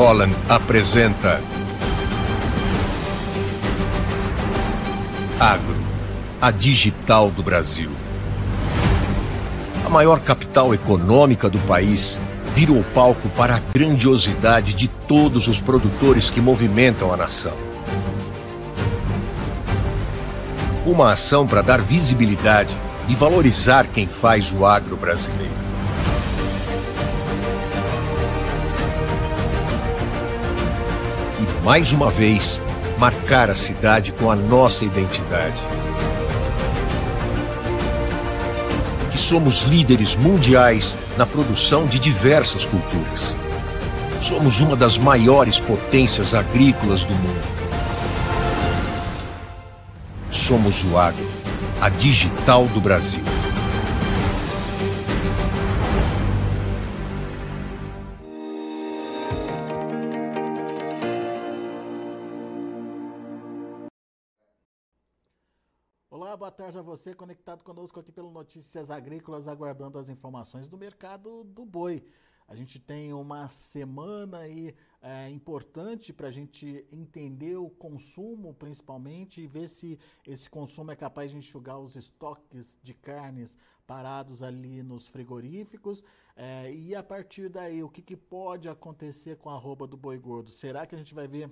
Holland apresenta Agro, a digital do Brasil. A maior capital econômica do país virou palco para a grandiosidade de todos os produtores que movimentam a nação. Uma ação para dar visibilidade e valorizar quem faz o agro brasileiro. Mais uma vez, marcar a cidade com a nossa identidade. Que somos líderes mundiais na produção de diversas culturas. Somos uma das maiores potências agrícolas do mundo. Somos o agro, a digital do Brasil. Tarde a você conectado conosco aqui pelo Notícias Agrícolas, aguardando as informações do mercado do boi. A gente tem uma semana aí é, importante para a gente entender o consumo, principalmente, e ver se esse consumo é capaz de enxugar os estoques de carnes parados ali nos frigoríficos. É, e a partir daí, o que, que pode acontecer com a roupa do boi gordo? Será que a gente vai ver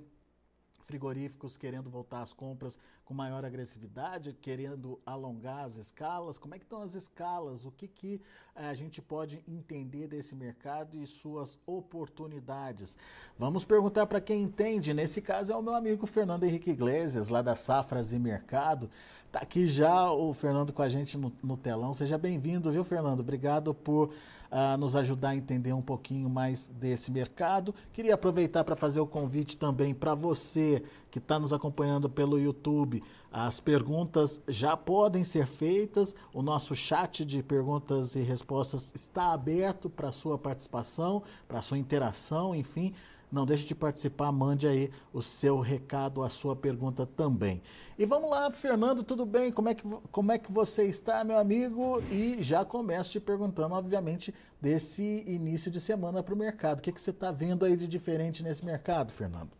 frigoríficos querendo voltar às compras com maior agressividade, querendo alongar as escalas? Como é que estão as escalas? O que, que eh, a gente pode entender desse mercado e suas oportunidades? Vamos perguntar para quem entende. Nesse caso é o meu amigo Fernando Henrique Iglesias, lá da Safras e Mercado. Tá aqui já o Fernando com a gente no, no telão. Seja bem-vindo, viu, Fernando? Obrigado por uh, nos ajudar a entender um pouquinho mais desse mercado. Queria aproveitar para fazer o convite também para você que está nos acompanhando pelo YouTube. As perguntas já podem ser feitas. O nosso chat de perguntas e respostas está aberto para sua participação, para sua interação, enfim. Não deixe de participar, mande aí o seu recado, a sua pergunta também. E vamos lá, Fernando, tudo bem? Como é que, como é que você está, meu amigo? E já começo te perguntando, obviamente, desse início de semana para o mercado. O que, que você está vendo aí de diferente nesse mercado, Fernando?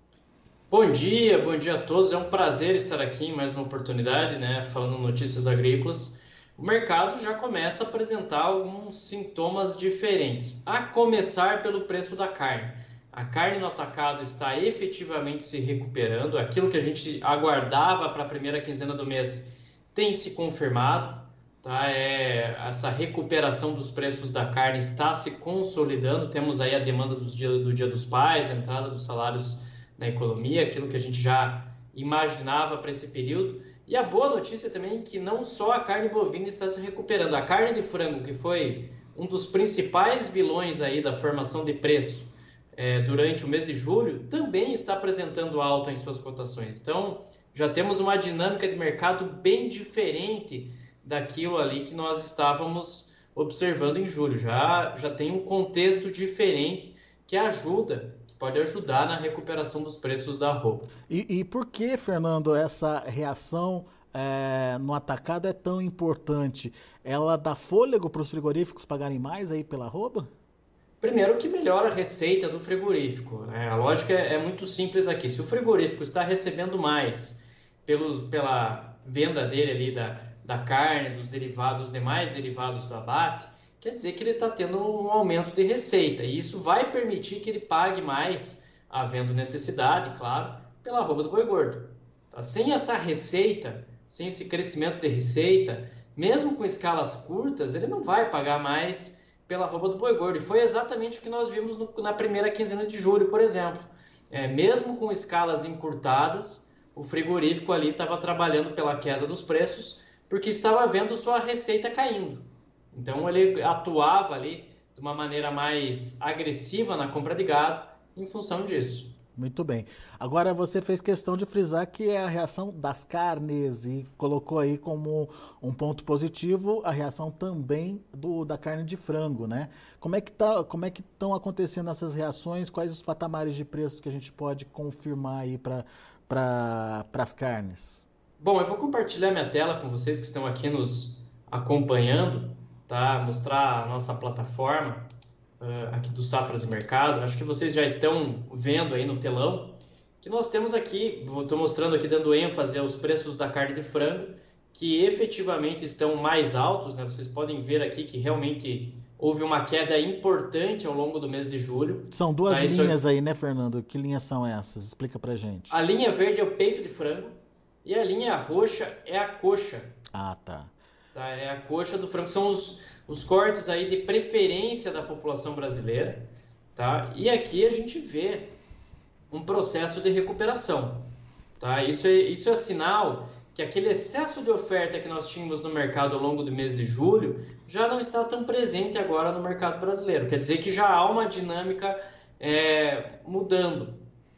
Bom dia, bom dia a todos. É um prazer estar aqui em mais uma oportunidade, né? Falando notícias agrícolas. O mercado já começa a apresentar alguns sintomas diferentes, a começar pelo preço da carne a carne no atacado está efetivamente se recuperando, aquilo que a gente aguardava para a primeira quinzena do mês tem se confirmado, tá? É, essa recuperação dos preços da carne está se consolidando, temos aí a demanda dos dia, do Dia dos Pais, a entrada dos salários na economia, aquilo que a gente já imaginava para esse período. E a boa notícia também é que não só a carne bovina está se recuperando, a carne de frango, que foi um dos principais vilões aí da formação de preço, é, durante o mês de julho também está apresentando alta em suas cotações. Então, já temos uma dinâmica de mercado bem diferente daquilo ali que nós estávamos observando em julho. Já, já tem um contexto diferente que ajuda, que pode ajudar na recuperação dos preços da roupa. E, e por que, Fernando, essa reação é, no atacado é tão importante? Ela dá fôlego para os frigoríficos pagarem mais aí pela roupa? Primeiro que melhora a receita do frigorífico. Né? A lógica é, é, muito simples aqui. Se o frigorífico está recebendo mais pelos, pela venda dele ali da, da carne, dos derivados, dos demais derivados do abate, quer dizer que ele está tendo um aumento de receita. E isso vai permitir que ele pague mais, havendo necessidade, claro, pela roupa do boi gordo. Tá? Sem essa receita, sem esse crescimento de receita, mesmo com escalas curtas, ele não vai pagar mais pela roupa do boi gordo. E foi exatamente o que nós vimos no, na primeira quinzena de julho, por exemplo. É, mesmo com escalas encurtadas, o frigorífico ali estava trabalhando pela queda dos preços, porque estava vendo sua receita caindo. Então ele atuava ali de uma maneira mais agressiva na compra de gado em função disso. Muito bem. Agora você fez questão de frisar que é a reação das carnes e colocou aí como um ponto positivo a reação também do, da carne de frango, né? Como é que tá, como é que estão acontecendo essas reações? Quais os patamares de preços que a gente pode confirmar aí para para as carnes? Bom, eu vou compartilhar minha tela com vocês que estão aqui nos acompanhando, tá? Mostrar a nossa plataforma. Uh, aqui do Safras e Mercado, acho que vocês já estão vendo aí no telão, que nós temos aqui, estou mostrando aqui dando ênfase aos preços da carne de frango, que efetivamente estão mais altos, né? Vocês podem ver aqui que realmente houve uma queda importante ao longo do mês de julho. São duas tá? linhas aí, né, Fernando? Que linhas são essas? Explica pra gente. A linha verde é o peito de frango e a linha roxa é a coxa. Ah, tá. tá é a coxa do frango. São os, os cortes aí de preferência da população brasileira, tá? E aqui a gente vê um processo de recuperação, tá? Isso é, isso é sinal que aquele excesso de oferta que nós tínhamos no mercado ao longo do mês de julho já não está tão presente agora no mercado brasileiro. Quer dizer que já há uma dinâmica é, mudando.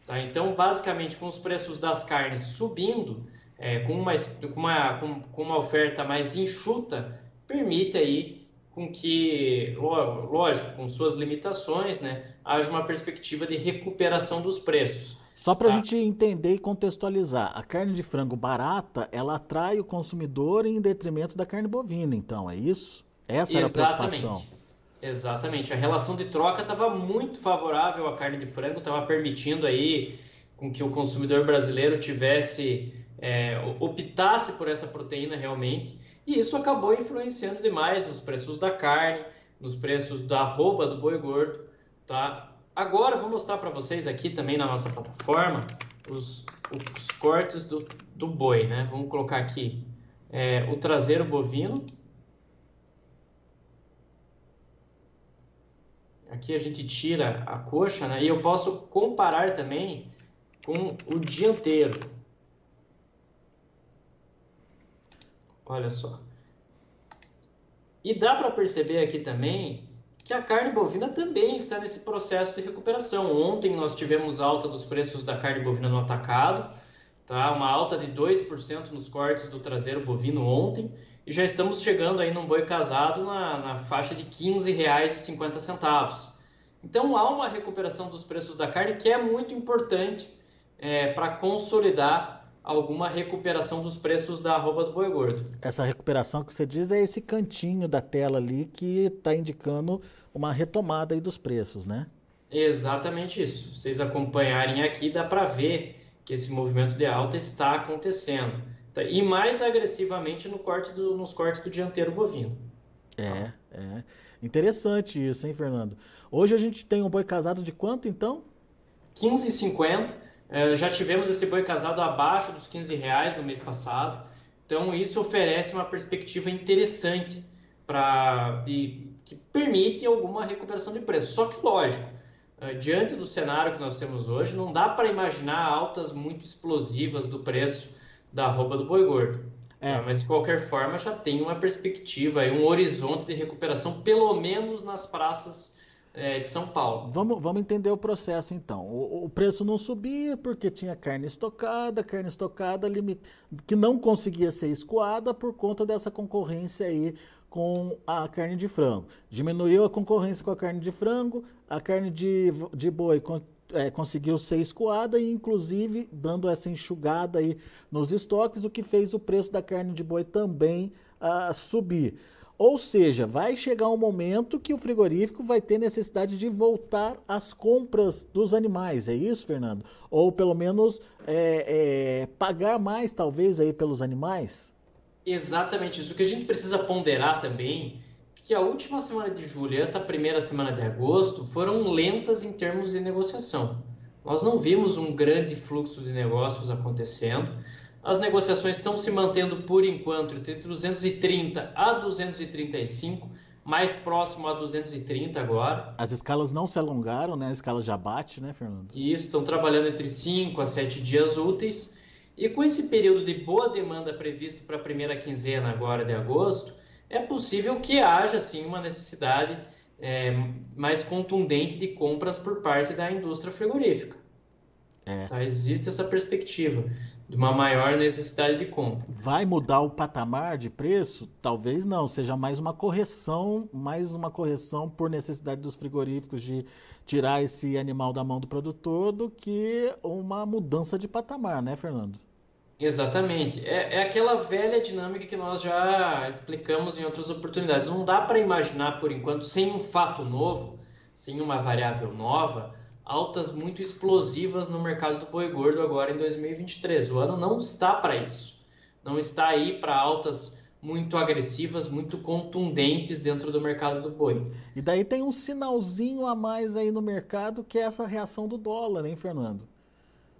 Tá? Então, basicamente, com os preços das carnes subindo, é, com, uma, com, uma, com, com uma oferta mais enxuta, permite aí com que, lógico, com suas limitações, né, haja uma perspectiva de recuperação dos preços. Só para a tá. gente entender e contextualizar, a carne de frango barata, ela atrai o consumidor em detrimento da carne bovina, então, é isso? Essa era Exatamente. a preocupação. Exatamente. A relação de troca estava muito favorável à carne de frango, estava permitindo aí com que o consumidor brasileiro tivesse é, optasse por essa proteína realmente, e isso acabou influenciando demais nos preços da carne, nos preços da arroba do boi gordo, tá? Agora vou mostrar para vocês aqui também na nossa plataforma os, os cortes do, do boi, né? Vamos colocar aqui é, o traseiro bovino. Aqui a gente tira a coxa, né? E eu posso comparar também com o dianteiro. Olha só. E dá para perceber aqui também que a carne bovina também está nesse processo de recuperação. Ontem nós tivemos alta dos preços da carne bovina no atacado, tá? uma alta de 2% nos cortes do traseiro bovino ontem, e já estamos chegando aí num boi casado na, na faixa de R$ 15,50. Então há uma recuperação dos preços da carne que é muito importante é, para consolidar alguma recuperação dos preços da arroba do boi gordo. Essa recuperação que você diz é esse cantinho da tela ali que está indicando uma retomada aí dos preços, né? Exatamente isso. Se vocês acompanharem aqui, dá para ver que esse movimento de alta está acontecendo. Tá, e mais agressivamente no corte do, nos cortes do dianteiro bovino. É, é. Interessante isso, hein, Fernando? Hoje a gente tem um boi casado de quanto, então? 15,50 é, já tivemos esse boi casado abaixo dos 15 reais no mês passado. Então, isso oferece uma perspectiva interessante para que permite alguma recuperação de preço. Só que, lógico, é, diante do cenário que nós temos hoje, não dá para imaginar altas muito explosivas do preço da roupa do boi gordo. É. Tá? Mas, de qualquer forma, já tem uma perspectiva, um horizonte de recuperação, pelo menos nas praças é, de São Paulo. Vamos, vamos entender o processo então. O, o, preço não subia porque tinha carne estocada, carne estocada limit... que não conseguia ser escoada por conta dessa concorrência aí com a carne de frango. Diminuiu a concorrência com a carne de frango, a carne de, de boi é, conseguiu ser escoada e inclusive dando essa enxugada aí nos estoques, o que fez o preço da carne de boi também uh, subir. Ou seja, vai chegar um momento que o frigorífico vai ter necessidade de voltar às compras dos animais, é isso, Fernando? Ou pelo menos é, é, pagar mais, talvez, aí pelos animais? Exatamente isso. O que a gente precisa ponderar também que a última semana de julho e essa primeira semana de agosto foram lentas em termos de negociação. Nós não vimos um grande fluxo de negócios acontecendo. As negociações estão se mantendo por enquanto entre 230 a 235, mais próximo a 230 agora. As escalas não se alongaram, né? A escala já bate, né, Fernando? Isso, estão trabalhando entre 5 a 7 dias úteis. E com esse período de boa demanda previsto para a primeira quinzena agora de agosto, é possível que haja sim uma necessidade é, mais contundente de compras por parte da indústria frigorífica. É. Tá? Existe essa perspectiva de uma maior necessidade de compra. Vai mudar o patamar de preço? Talvez não, seja mais uma correção, mais uma correção por necessidade dos frigoríficos de tirar esse animal da mão do produtor do que uma mudança de patamar, né, Fernando? Exatamente. É, é aquela velha dinâmica que nós já explicamos em outras oportunidades. Não dá para imaginar, por enquanto, sem um fato novo, sem uma variável nova, altas muito explosivas no mercado do boi gordo agora em 2023. O ano não está para isso. Não está aí para altas muito agressivas, muito contundentes dentro do mercado do boi. E daí tem um sinalzinho a mais aí no mercado que é essa reação do dólar, hein, Fernando?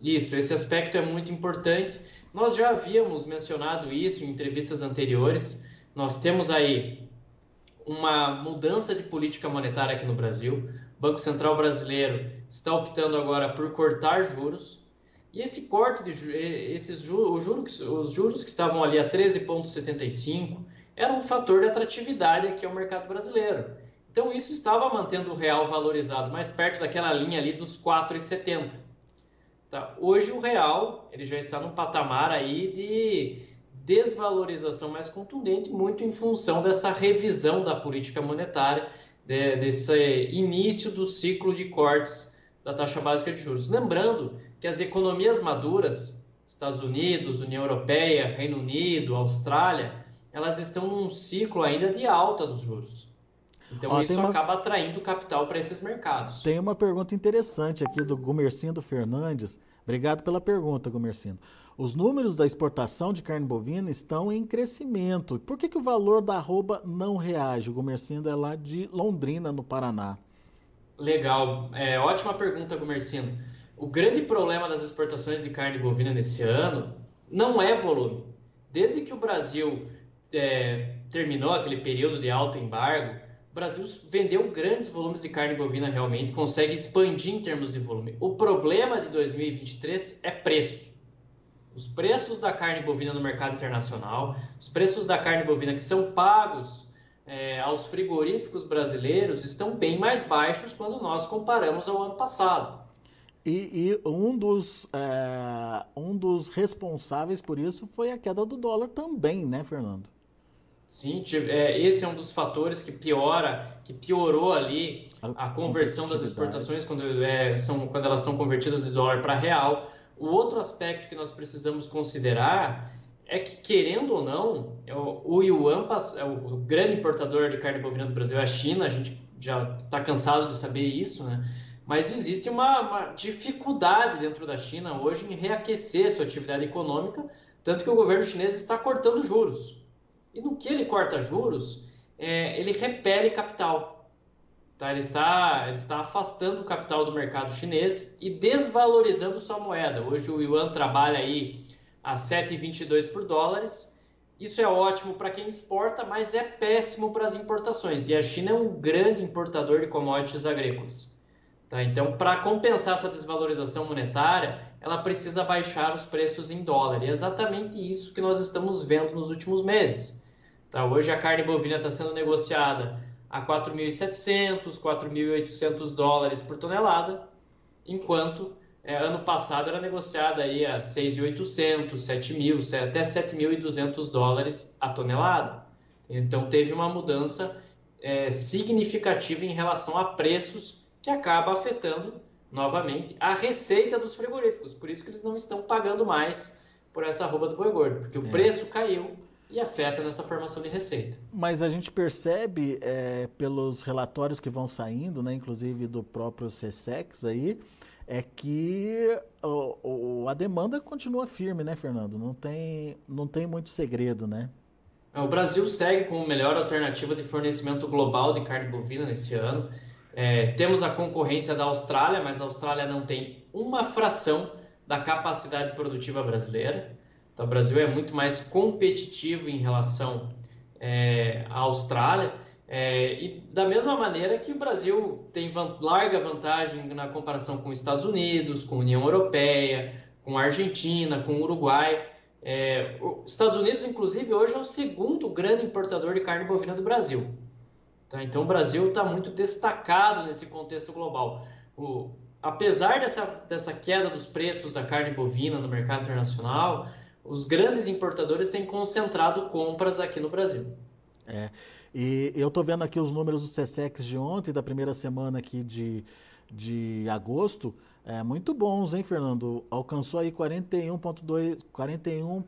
Isso, esse aspecto é muito importante. Nós já havíamos mencionado isso em entrevistas anteriores. Nós temos aí uma mudança de política monetária aqui no Brasil. O Banco Central brasileiro está optando agora por cortar juros. E esse corte de esses juros, juros, os juros que estavam ali a 13,75 era um fator de atratividade aqui ao mercado brasileiro. Então isso estava mantendo o real valorizado mais perto daquela linha ali dos 4,70. Tá? Hoje o real ele já está num patamar aí de desvalorização mais contundente, muito em função dessa revisão da política monetária, de, desse início do ciclo de cortes da taxa básica de juros. Lembrando que as economias maduras, Estados Unidos, União Europeia, Reino Unido, Austrália, elas estão num ciclo ainda de alta dos juros. Então Ó, isso uma... acaba atraindo capital para esses mercados. Tem uma pergunta interessante aqui do Gumercindo Fernandes. Obrigado pela pergunta, Gumercindo. Os números da exportação de carne bovina estão em crescimento. Por que, que o valor da arroba não reage? O Gumercindo é lá de Londrina, no Paraná. Legal. É, ótima pergunta, Gumercindo. O grande problema das exportações de carne bovina nesse ano não é volume. Desde que o Brasil é, terminou aquele período de alto embargo, o Brasil vendeu grandes volumes de carne bovina realmente, consegue expandir em termos de volume. O problema de 2023 é preço. Os preços da carne bovina no mercado internacional, os preços da carne bovina que são pagos é, aos frigoríficos brasileiros estão bem mais baixos quando nós comparamos ao ano passado. E, e um, dos, é, um dos responsáveis por isso foi a queda do dólar também, né, Fernando? Sim, é, esse é um dos fatores que piora, que piorou ali a, a conversão das exportações quando, é, são, quando elas são convertidas de dólar para real. O outro aspecto que nós precisamos considerar é que, querendo ou não, é o Yuan, é o grande importador de carne bovina do Brasil é a China, a gente já está cansado de saber isso, né? Mas existe uma, uma dificuldade dentro da China hoje em reaquecer sua atividade econômica, tanto que o governo chinês está cortando juros. E no que ele corta juros, é, ele repele capital. Tá? Ele, está, ele está afastando o capital do mercado chinês e desvalorizando sua moeda. Hoje o yuan trabalha aí a 7,22 por dólares. Isso é ótimo para quem exporta, mas é péssimo para as importações. E a China é um grande importador de commodities agrícolas. Tá? Então, para compensar essa desvalorização monetária, ela precisa baixar os preços em dólar. E é exatamente isso que nós estamos vendo nos últimos meses. Tá? Hoje a carne bovina está sendo negociada a 4.700, 4.800 dólares por tonelada, enquanto é, ano passado era negociada aí a 6.800, 7.000, até 7.200 dólares a tonelada. Então teve uma mudança é, significativa em relação a preços que acaba afetando novamente a receita dos frigoríficos. Por isso que eles não estão pagando mais por essa roupa do boi gordo, porque o é. preço caiu e afeta nessa formação de receita. Mas a gente percebe é, pelos relatórios que vão saindo, né, inclusive do próprio CSEX aí, é que o, o, a demanda continua firme, né, Fernando? Não tem, não tem muito segredo, né? É, o Brasil segue como melhor alternativa de fornecimento global de carne bovina nesse ano. É, temos a concorrência da Austrália, mas a Austrália não tem uma fração da capacidade produtiva brasileira. Então, o Brasil é muito mais competitivo em relação é, à Austrália. É, e da mesma maneira que o Brasil tem van larga vantagem na comparação com os Estados Unidos, com a União Europeia, com a Argentina, com o Uruguai. É, os Estados Unidos, inclusive, hoje é o segundo grande importador de carne bovina do Brasil. Tá? Então, o Brasil está muito destacado nesse contexto global. O, apesar dessa, dessa queda dos preços da carne bovina no mercado internacional, os grandes importadores têm concentrado compras aqui no Brasil. É. E eu estou vendo aqui os números do CSEX de ontem, da primeira semana aqui de, de agosto. É, muito bons, hein, Fernando? Alcançou aí 41,2 41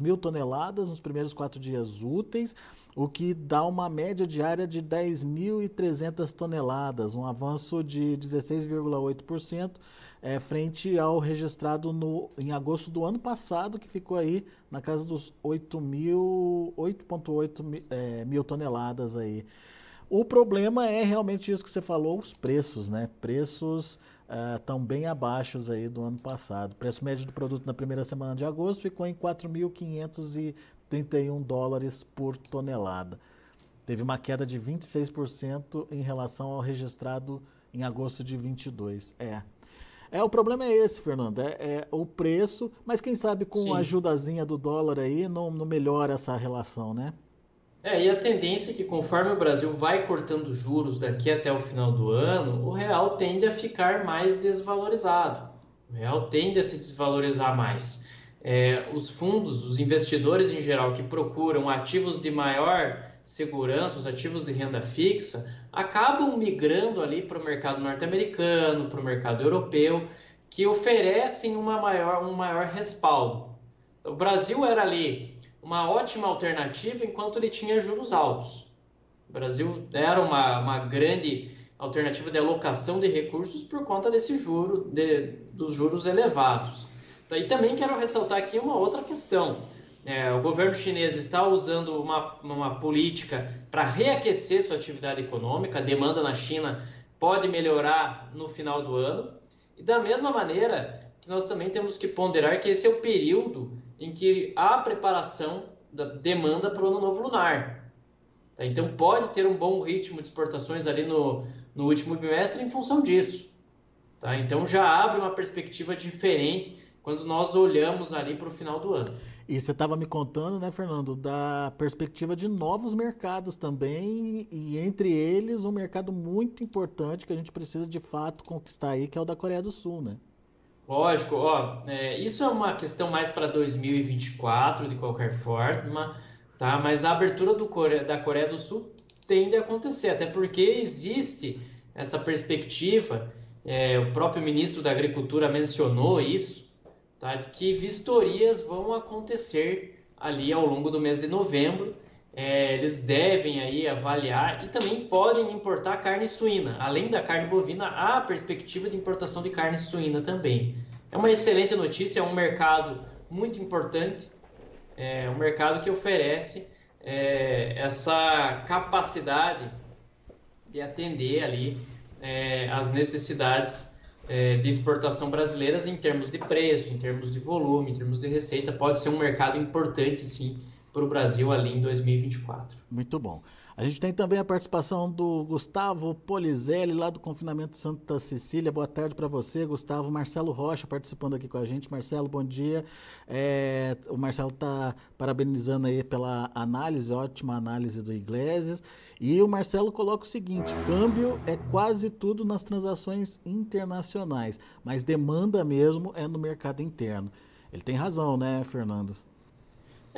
mil toneladas nos primeiros quatro dias úteis, o que dá uma média diária de 10.300 toneladas, um avanço de 16,8%, é, frente ao registrado no, em agosto do ano passado, que ficou aí na casa dos 8,8 é, mil toneladas aí. O problema é realmente isso que você falou, os preços, né? Preços estão uh, bem abaixo aí do ano passado. O preço médio do produto na primeira semana de agosto ficou em 4.531 dólares por tonelada. Teve uma queda de 26% em relação ao registrado em agosto de 22. É. É, o problema é esse, Fernando, é, é o preço, mas quem sabe com Sim. a ajudazinha do dólar aí não, não melhora essa relação, né? É, e a tendência é que conforme o Brasil vai cortando juros daqui até o final do ano, o real tende a ficar mais desvalorizado. O real tende a se desvalorizar mais. É, os fundos, os investidores em geral que procuram ativos de maior segurança, os ativos de renda fixa, acabam migrando ali para o mercado norte-americano, para o mercado europeu, que oferecem uma maior, um maior respaldo. Então, o Brasil era ali uma ótima alternativa enquanto ele tinha juros altos. O Brasil era uma, uma grande alternativa de alocação de recursos por conta desse juro, de, dos juros elevados. E também quero ressaltar aqui uma outra questão. É, o governo chinês está usando uma, uma política para reaquecer sua atividade econômica, a demanda na China pode melhorar no final do ano. E da mesma maneira que nós também temos que ponderar que esse é o período em que há preparação da demanda para o ano novo lunar. Tá? Então pode ter um bom ritmo de exportações ali no, no último bimestre em função disso. Tá? Então já abre uma perspectiva diferente quando nós olhamos ali para o final do ano. E você estava me contando, né, Fernando, da perspectiva de novos mercados também, e entre eles um mercado muito importante que a gente precisa de fato conquistar aí, que é o da Coreia do Sul, né? Lógico, ó, é, isso é uma questão mais para 2024, de qualquer forma, tá? Mas a abertura do da Coreia do Sul tende a acontecer, até porque existe essa perspectiva, é, o próprio ministro da Agricultura mencionou isso, tá? De que vistorias vão acontecer ali ao longo do mês de novembro, é, eles devem aí avaliar e também podem importar carne suína. Além da carne bovina, há a perspectiva de importação de carne suína também. É uma excelente notícia, é um mercado muito importante, é um mercado que oferece é, essa capacidade de atender ali é, as necessidades é, de exportação brasileiras em termos de preço, em termos de volume, em termos de receita. Pode ser um mercado importante, sim, para o Brasil ali em 2024. Muito bom. A gente tem também a participação do Gustavo Polizelli, lá do Confinamento Santa Cecília. Boa tarde para você, Gustavo. Marcelo Rocha participando aqui com a gente. Marcelo, bom dia. É, o Marcelo está parabenizando aí pela análise, ótima análise do Iglesias. E o Marcelo coloca o seguinte: câmbio é quase tudo nas transações internacionais, mas demanda mesmo é no mercado interno. Ele tem razão, né, Fernando?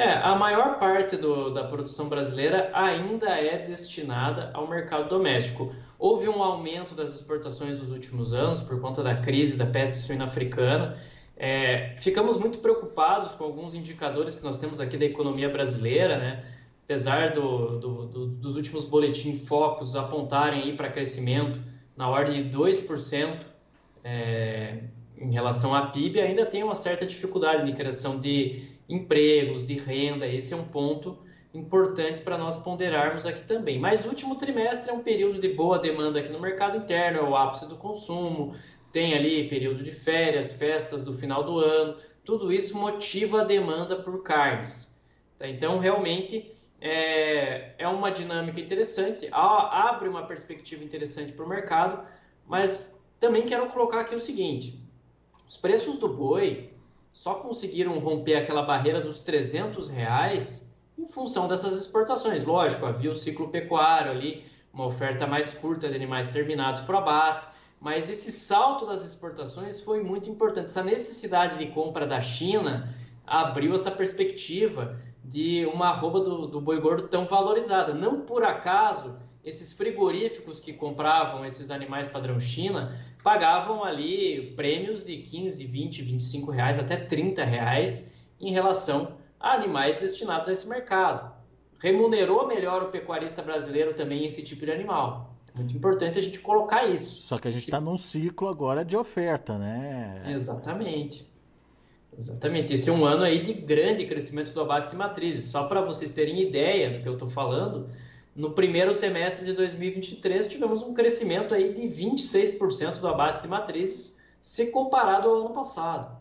É, a maior parte do, da produção brasileira ainda é destinada ao mercado doméstico. Houve um aumento das exportações nos últimos anos por conta da crise da peste suína africana. É, ficamos muito preocupados com alguns indicadores que nós temos aqui da economia brasileira, né? apesar do, do, do, dos últimos boletins focos apontarem para crescimento na ordem de 2% é, em relação à PIB, ainda tem uma certa dificuldade de criação de empregos, de renda. Esse é um ponto importante para nós ponderarmos aqui também. Mas o último trimestre é um período de boa demanda aqui no mercado interno, é o ápice do consumo, tem ali período de férias, festas do final do ano, tudo isso motiva a demanda por carnes. Tá? Então, realmente, é, é uma dinâmica interessante, abre uma perspectiva interessante para o mercado, mas também quero colocar aqui o seguinte: os preços do boi só conseguiram romper aquela barreira dos 300 reais em função dessas exportações. Lógico, havia o ciclo pecuário ali, uma oferta mais curta de animais terminados para abate, mas esse salto das exportações foi muito importante. Essa necessidade de compra da China abriu essa perspectiva de uma arroba do, do boi gordo tão valorizada. Não por acaso esses frigoríficos que compravam esses animais padrão China pagavam ali prêmios de 15, 20, 25 reais, até 30 reais em relação a animais destinados a esse mercado. Remunerou melhor o pecuarista brasileiro também esse tipo de animal. Muito importante a gente colocar isso. Só que a gente está num ciclo agora de oferta, né? Exatamente. Exatamente. Esse é um ano aí de grande crescimento do abate de matrizes. Só para vocês terem ideia do que eu estou falando, no primeiro semestre de 2023 tivemos um crescimento aí de 26% do abate de matrizes se comparado ao ano passado.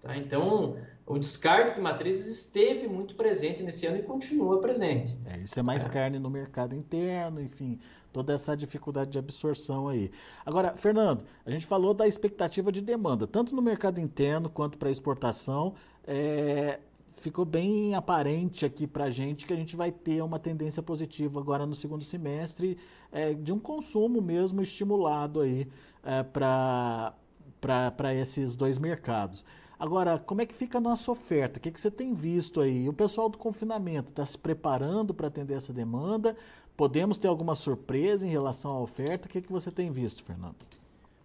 Tá? Então, o descarte de matrizes esteve muito presente nesse ano e continua presente. É, isso é mais é. carne no mercado interno, enfim, toda essa dificuldade de absorção aí. Agora, Fernando, a gente falou da expectativa de demanda, tanto no mercado interno quanto para exportação. É, ficou bem aparente aqui para a gente que a gente vai ter uma tendência positiva agora no segundo semestre é, de um consumo mesmo estimulado aí é, para esses dois mercados. Agora, como é que fica a nossa oferta? O que, que você tem visto aí? O pessoal do confinamento está se preparando para atender essa demanda? Podemos ter alguma surpresa em relação à oferta? O que, que você tem visto, Fernando?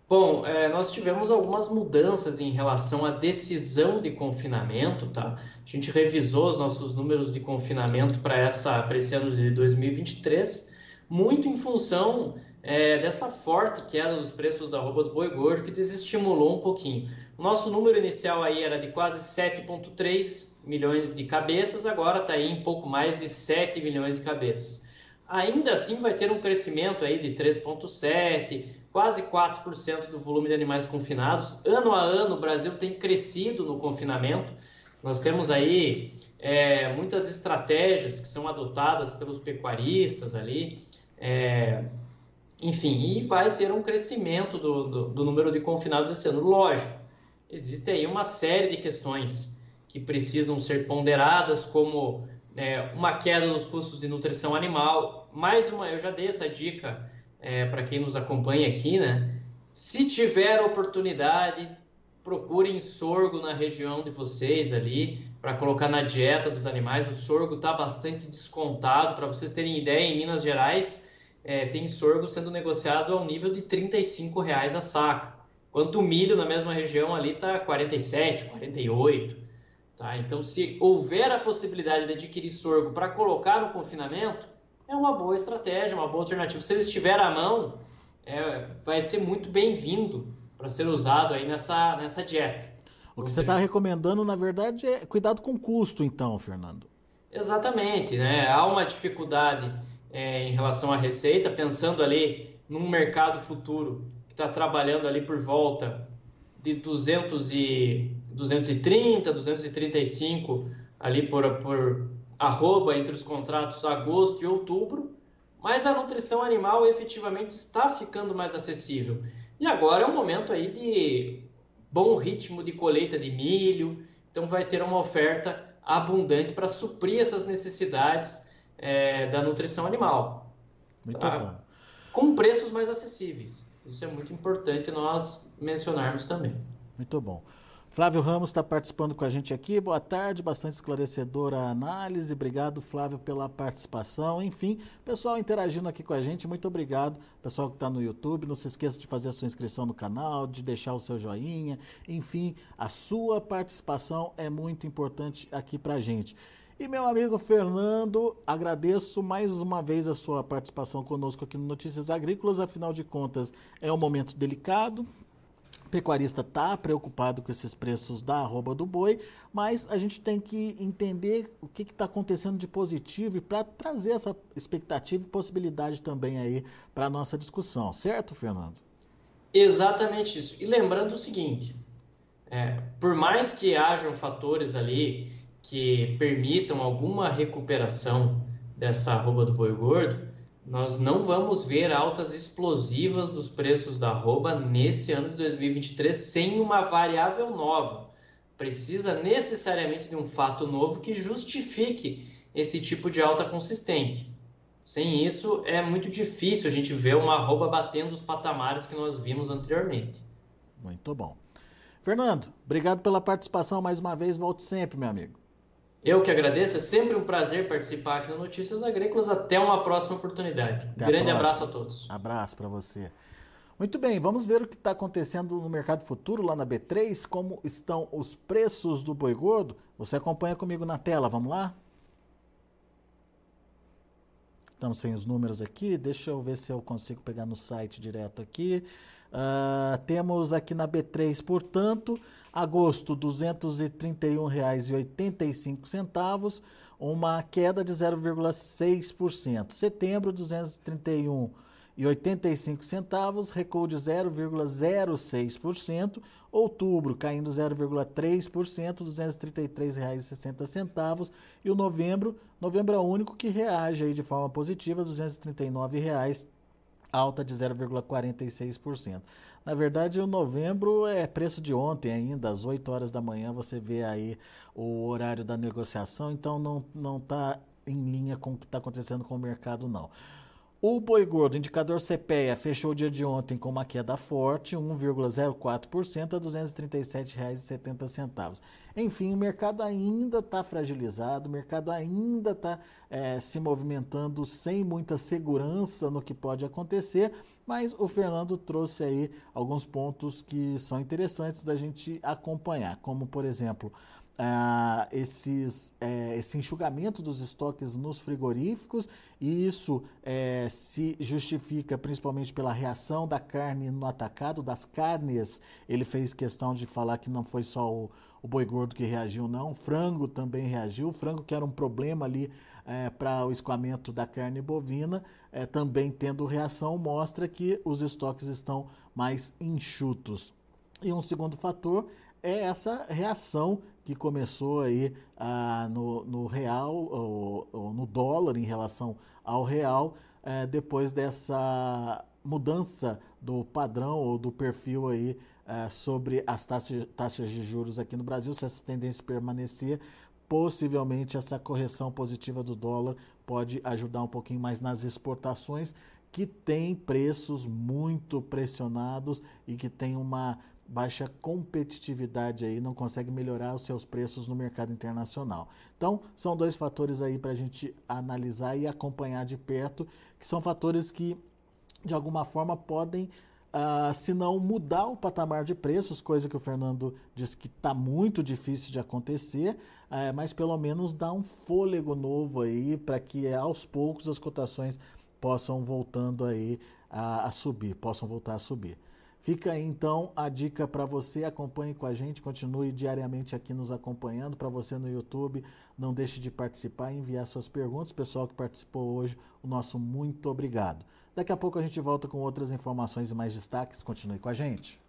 Bom, é, nós tivemos algumas mudanças em relação à decisão de confinamento, tá? A gente revisou os nossos números de confinamento para esse ano de 2023, muito em função é, dessa forte queda dos preços da roupa do boi gordo, que desestimulou um pouquinho. O nosso número inicial aí era de quase 7,3 milhões de cabeças, agora está aí em pouco mais de 7 milhões de cabeças. Ainda assim vai ter um crescimento aí de 3,7, quase 4% do volume de animais confinados. Ano a ano, o Brasil tem crescido no confinamento. Nós temos aí é, muitas estratégias que são adotadas pelos pecuaristas ali. É, enfim, e vai ter um crescimento do, do, do número de confinados esse ano. Lógico, existe aí uma série de questões que precisam ser ponderadas, como é, uma queda nos custos de nutrição animal. Mais uma, eu já dei essa dica é, para quem nos acompanha aqui, né? Se tiver oportunidade, procurem sorgo na região de vocês ali para colocar na dieta dos animais. O sorgo está bastante descontado. Para vocês terem ideia, em Minas Gerais é, tem sorgo sendo negociado ao nível de R$ reais a saca. Quanto o milho na mesma região ali está 47, 48. Tá? Então, se houver a possibilidade de adquirir sorgo para colocar no confinamento, é uma boa estratégia, uma boa alternativa. Se ele estiver à mão, é, vai ser muito bem-vindo para ser usado aí nessa, nessa dieta. O que você está recomendando, na verdade, é cuidado com o custo, então, Fernando. Exatamente, né? Há uma dificuldade é, em relação à receita, pensando ali num mercado futuro que está trabalhando ali por volta de 200 e, 230, 235 ali por, por arroba entre os contratos agosto e outubro, mas a nutrição animal efetivamente está ficando mais acessível. E agora é um momento aí de bom ritmo de colheita de milho, então vai ter uma oferta abundante para suprir essas necessidades é, da nutrição animal. Muito tá? bom. Com preços mais acessíveis. Isso é muito importante nós mencionarmos também. Muito bom. Flávio Ramos está participando com a gente aqui. Boa tarde, bastante esclarecedora a análise. Obrigado, Flávio, pela participação. Enfim, pessoal interagindo aqui com a gente, muito obrigado. Pessoal que está no YouTube, não se esqueça de fazer a sua inscrição no canal, de deixar o seu joinha. Enfim, a sua participação é muito importante aqui para a gente. E meu amigo Fernando, agradeço mais uma vez a sua participação conosco aqui no Notícias Agrícolas. Afinal de contas, é um momento delicado, pecuarista está preocupado com esses preços da arroba do boi, mas a gente tem que entender o que está acontecendo de positivo e para trazer essa expectativa e possibilidade também aí para a nossa discussão, certo, Fernando? Exatamente isso. E lembrando o seguinte, é, por mais que hajam fatores ali que permitam alguma recuperação dessa arroba do boi gordo, nós não vamos ver altas explosivas dos preços da arroba nesse ano de 2023 sem uma variável nova. Precisa necessariamente de um fato novo que justifique esse tipo de alta consistente. Sem isso, é muito difícil a gente ver uma arroba batendo os patamares que nós vimos anteriormente. Muito bom. Fernando, obrigado pela participação mais uma vez. Volte sempre, meu amigo. Eu que agradeço, é sempre um prazer participar aqui no Notícias Agrícolas. Até uma próxima oportunidade. Até Grande abraço a todos. Abraço para você. Muito bem, vamos ver o que está acontecendo no mercado futuro lá na B3, como estão os preços do boi gordo. Você acompanha comigo na tela, vamos lá? Estamos sem os números aqui, deixa eu ver se eu consigo pegar no site direto aqui. Uh, temos aqui na B3, portanto, agosto R$ 231,85, uma queda de 0,6%. Setembro, R$ 231 e 85 centavos, recuo de 0,06%. Outubro caindo 0,3%, R$ 233,60 e o novembro, novembro é o único que reage aí de forma positiva, R$ 239,00, alta de 0,46%. Na verdade, o novembro é preço de ontem ainda, às 8 horas da manhã você vê aí o horário da negociação, então não não está em linha com o que está acontecendo com o mercado não. O boi gordo, indicador CPEA, fechou o dia de ontem com uma queda forte, 1,04% a R$ 237,70. Enfim, o mercado ainda está fragilizado, o mercado ainda está é, se movimentando sem muita segurança no que pode acontecer, mas o Fernando trouxe aí alguns pontos que são interessantes da gente acompanhar, como por exemplo ah, esses, é, esse enxugamento dos estoques nos frigoríficos, e isso é, se justifica principalmente pela reação da carne no atacado, das carnes. Ele fez questão de falar que não foi só o, o boi gordo que reagiu, não. O frango também reagiu. O frango, que era um problema ali é, para o escoamento da carne bovina, também tendo reação, mostra que os estoques estão mais enxutos. E um segundo fator é essa reação que começou aí ah, no, no, real, ou, ou, no dólar em relação ao real, eh, depois dessa mudança do padrão ou do perfil aí eh, sobre as taxas, taxas de juros aqui no Brasil, se essa tendência permanecer, possivelmente essa correção positiva do dólar pode ajudar um pouquinho mais nas exportações, que tem preços muito pressionados e que tem uma baixa competitividade aí, não consegue melhorar os seus preços no mercado internacional. Então, são dois fatores aí para a gente analisar e acompanhar de perto, que são fatores que, de alguma forma, podem, uh, se não mudar o patamar de preços, coisa que o Fernando disse que está muito difícil de acontecer, uh, mas pelo menos dar um fôlego novo aí para que aos poucos as cotações possam voltando aí a, a subir, possam voltar a subir. Fica aí, então a dica para você, acompanhe com a gente, continue diariamente aqui nos acompanhando. Para você no YouTube, não deixe de participar e enviar suas perguntas. Pessoal que participou hoje, o nosso muito obrigado. Daqui a pouco a gente volta com outras informações e mais destaques. Continue com a gente.